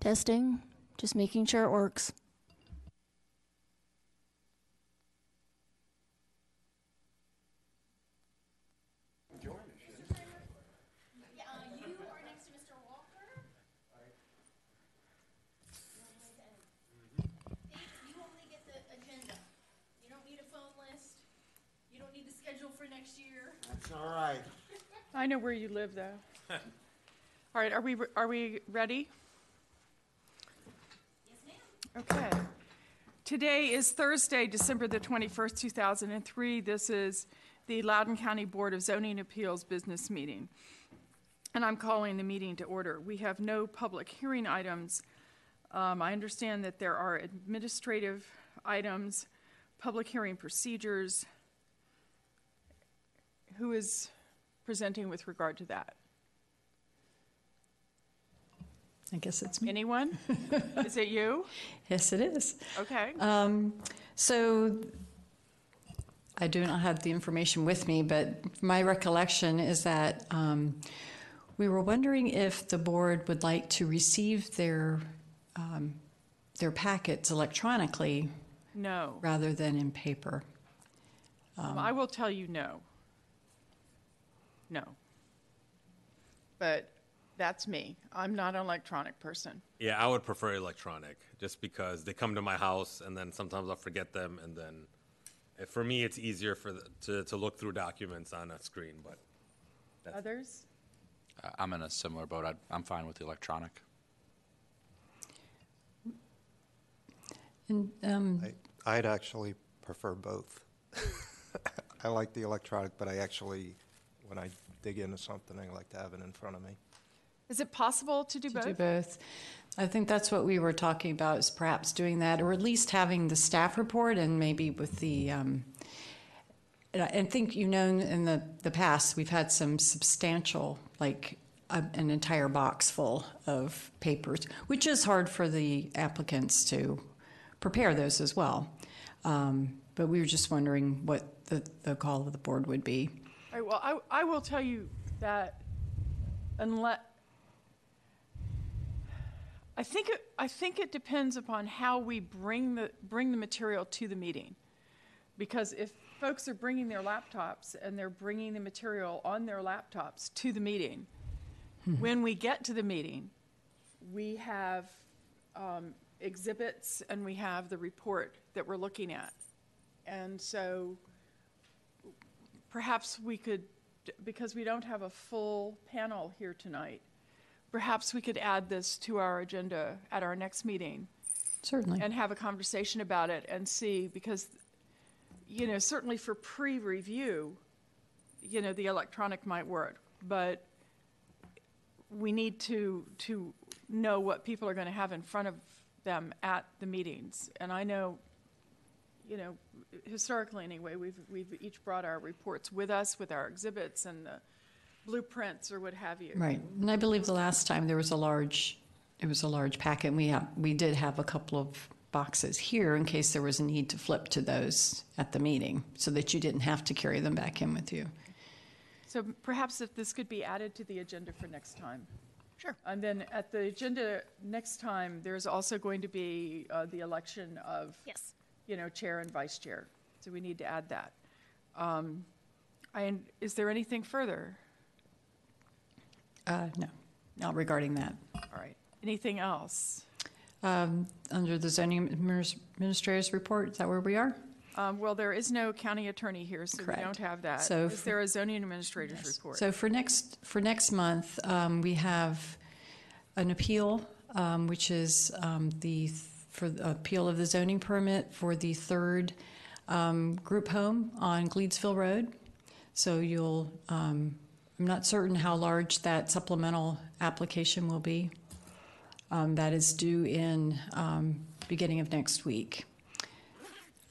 Testing, just making sure it works. you are next to Mr. Walker. You only get the agenda. You don't need a phone list. You don't need the schedule for next year. That's all right. I know where you live, though. All right, are we, are we ready? Okay. Today is Thursday, December the 21st, 2003. This is the Loudoun County Board of Zoning Appeals business meeting. And I'm calling the meeting to order. We have no public hearing items. Um, I understand that there are administrative items, public hearing procedures. Who is presenting with regard to that? I guess it's me. Anyone? Is it you? Yes, it is. Okay. Um, so I do not have the information with me, but my recollection is that um, we were wondering if the board would like to receive their um, their packets electronically No. rather than in paper. Um, I will tell you no. No. But that's me. I'm not an electronic person. Yeah, I would prefer electronic, just because they come to my house and then sometimes I'll forget them, and then eh, for me it's easier for the, to to look through documents on a screen. But Others? Uh, I'm in a similar boat. I'd, I'm fine with the electronic. And um, I, I'd actually prefer both. I like the electronic, but I actually, when I dig into something, I like to have it in front of me. Is it possible to do to both? do both. I think that's what we were talking about is perhaps doing that, or at least having the staff report and maybe with the. Um, and I think you know in the the past we've had some substantial like a, an entire box full of papers, which is hard for the applicants to prepare those as well. Um, but we were just wondering what the, the call of the board would be. All right, well, I, I will tell you that unless, I think, it, I think it depends upon how we bring the, bring the material to the meeting. Because if folks are bringing their laptops and they're bringing the material on their laptops to the meeting, when we get to the meeting, we have um, exhibits and we have the report that we're looking at. And so perhaps we could, because we don't have a full panel here tonight, perhaps we could add this to our agenda at our next meeting Certainly. and have a conversation about it and see, because, you know, certainly for pre-review, you know, the electronic might work, but we need to, to know what people are going to have in front of them at the meetings. And I know, you know, historically anyway, we've, we've each brought our reports with us, with our exhibits and the blueprints or what have you. Right, and I believe the last time there was a large, it was a large packet, and we have, we did have a couple of boxes here in case there was a need to flip to those at the meeting, so that you didn't have to carry them back in with you. So perhaps if this could be added to the agenda for next time. Sure. And then at the agenda next time, there's also going to be uh, the election of, Yes. you know, chair and vice chair. So we need to add that. Um, And is there anything further? Uh, no, not regarding that. All right. Anything else? Um, under the zoning adminis- administrator's report, is that where we are? Um, Well, there is no county attorney here, so we Correct. don't have that. So Is f- there a zoning administrator's report? So for next, for next month, um, we have an appeal, um, which is um, the, th- for the appeal of the zoning permit for the third um, group home on Gleedsville Road. So you'll, um, I'm not certain how large that supplemental application will be. Um, That is due in um, beginning of next week.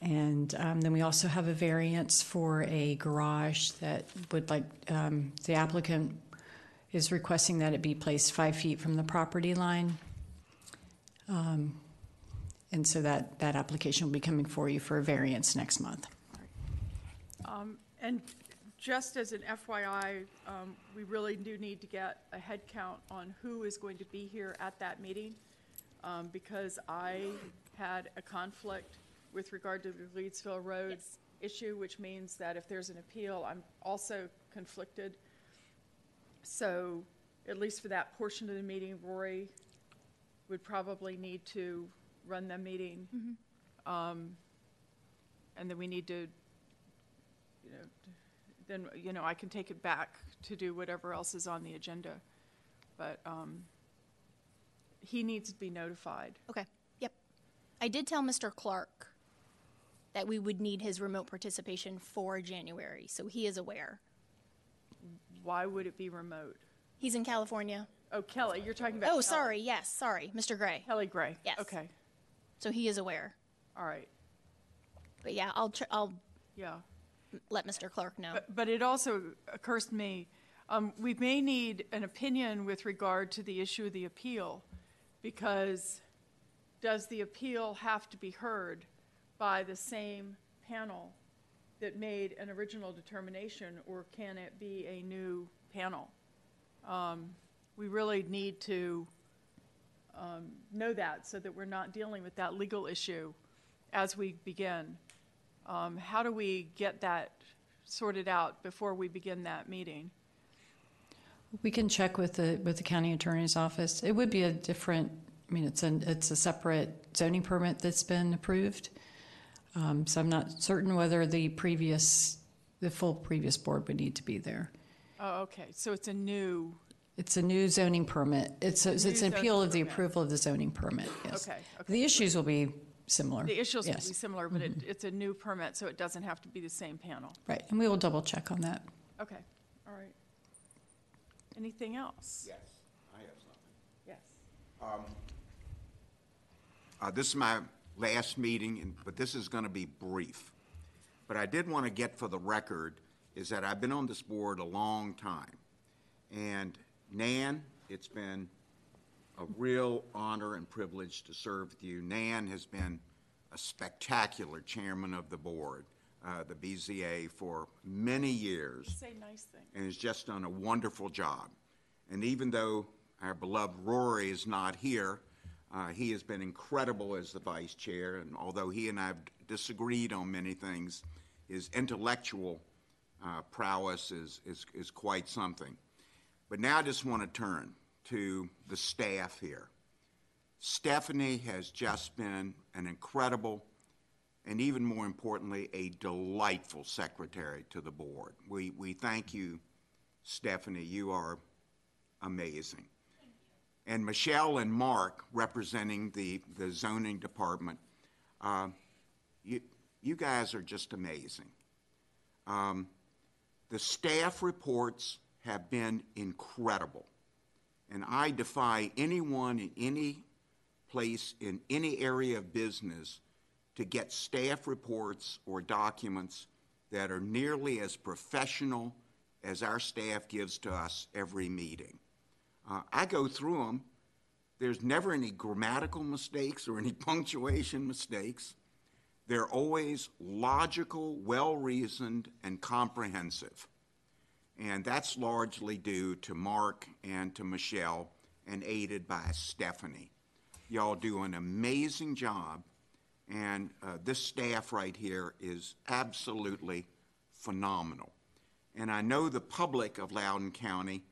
And um, then we also have a variance for a garage that would like, um, the applicant is requesting that it be placed five feet from the property line. Um, And so that, that application will be coming for you for a variance next month. Um, And just as an FYI, um, we really do need to get a head count on who is going to be here at that meeting. um, because I had a conflict with regard to the Gleedsville Road Yes. issue, which means that if there's an appeal, I'm also conflicted. So, at least for that portion of the meeting, Rory would probably need to run the meeting. Um, And then we need to, you know, then, you know, I can take it back to do whatever else is on the agenda. But um, he needs to be notified. Okay, yep. I did tell Mr. Clark that we would need his remote participation for January, so he is aware. Why would it be remote? He's in California. Oh, Kelly, you're talking about Oh, Kelly. sorry, yes, sorry, Mr. Gray. Kelly Gray. Yes. Okay, So he is aware. all right, But yeah, I'll, tr- I'll yeah. Let Mr. Clark know. But, but it also occurs to me, um, we may need an opinion with regard to the issue of the appeal, because does the appeal have to be heard by the same panel that made an original determination, or can it be a new panel? Um, we really need to, um, know that, so that we're not dealing with that legal issue as we begin. Um, how do we get that sorted out before we begin that meeting? We can check with the, with the county attorney's office. It would be a different, I mean, it's a, it's a separate zoning permit that's been approved. Um, so I'm not certain whether the previous, the full previous board would need to be there. Oh, okay, so it's a new, It's a new zoning permit. It's, a- it's an appeal of the permit. approval of the zoning permit, yes. Okay, okay. The issues will be similar. the issues will yes. be similar, but it, it's a new permit, so it doesn't have to be the same panel. Right, and we will double check on that. Okay, all right. Anything else? Yes, I have something. Yes. Uh, This is my last meeting, and- but this is going to be brief. But I did want to get for the record is that I've been on this board a long time. And Nan, it's been a real honor and privilege to serve with you. Nan has been a spectacular chairman of the board, uh, the BZA, for many years Say nice things. and has just done a wonderful job. And even though our beloved Rory is not here, uh, he has been incredible as the vice chair. And although he and I have disagreed on many things, his intellectual uh, prowess is, is, is quite something. But now I just want to turn to the staff here. Stephanie has just been an incredible and even more importantly, a delightful secretary to the board. We, we thank you, Stephanie. You are amazing. And Michelle and Mark, representing the, the zoning department, uh, you, you guys are just amazing. Um, the staff reports have been incredible. And I defy anyone in any place, in any area of business, to get staff reports or documents that are nearly as professional as our staff gives to us every meeting. Uh, I go through them. There's never any grammatical mistakes or any punctuation mistakes. They're always logical, well reasoned, and comprehensive. And that's largely due to Mark and to Michelle and aided by Stephanie. Y'all do an amazing job, and uh, this staff right here is absolutely phenomenal. And I know the public of Loudoun County,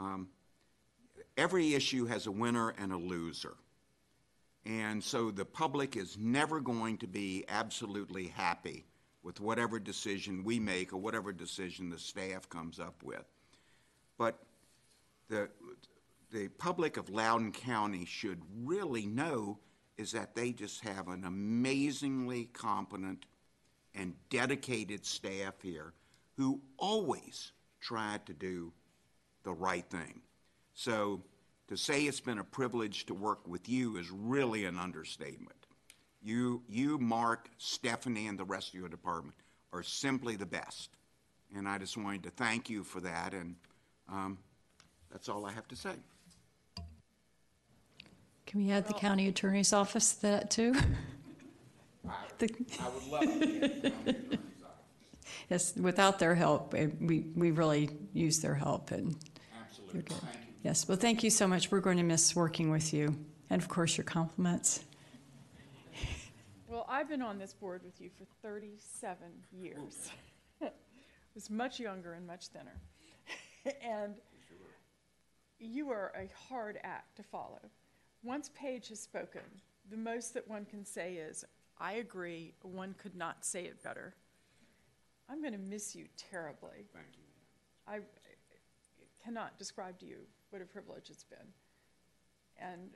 um, every issue has a winner and a loser. And so the public is never going to be absolutely happy with whatever decision we make or whatever decision the staff comes up with. But the, the public of Loudoun County should really know is that they just have an amazingly competent and dedicated staff here who always try to do the right thing. So to say it's been a privilege to work with you is really an understatement. You, you, Mark, Stephanie, and the rest of your department are simply the best. And I just wanted to thank you for that, and um, that's all I have to say. Can we add the county attorney's office to that too? The- I would love to. Yes, without their help, eh, we, we really use their help and, Absolutely. Thank you. yes, well, thank you so much. We're going to miss working with you. and of course, your compliments. I've been on this board with you for 37 years. I was much younger and much thinner. and you are a hard act to follow. Once Paige has spoken, the most that one can say is, I agree, one could not say it better. I'm going to miss you terribly. Thank you. I cannot describe to you what a privilege it's been. And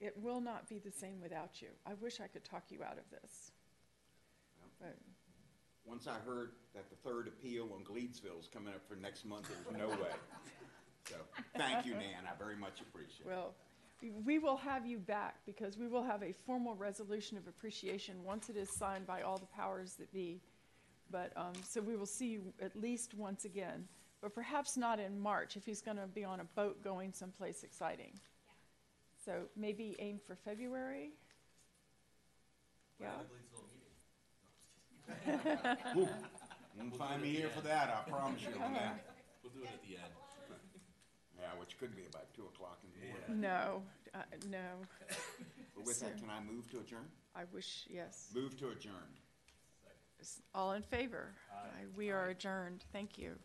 it will not be the same without you. I wish I could talk you out of this. But Once I heard that the third appeal on Gleedsville is coming up for next month, there was no way. So, thank you, Nan, I very much appreciate it. Well, we- we will have you back because we will have a formal resolution of appreciation once it is signed by all the powers that be. But, um, so we will see you at least once again, but perhaps not in March if he's gonna be on a boat going someplace exciting. So maybe aim for February? Yeah, Won't find me here for that, I promise you on that. We'll do it at the end. Yeah, which could be about two o'clock in the morning. no, uh, no, But with that, can I move to adjourn? I wish, yes. Move to adjourn. All in favor? Aye. We are adjourned. Thank you.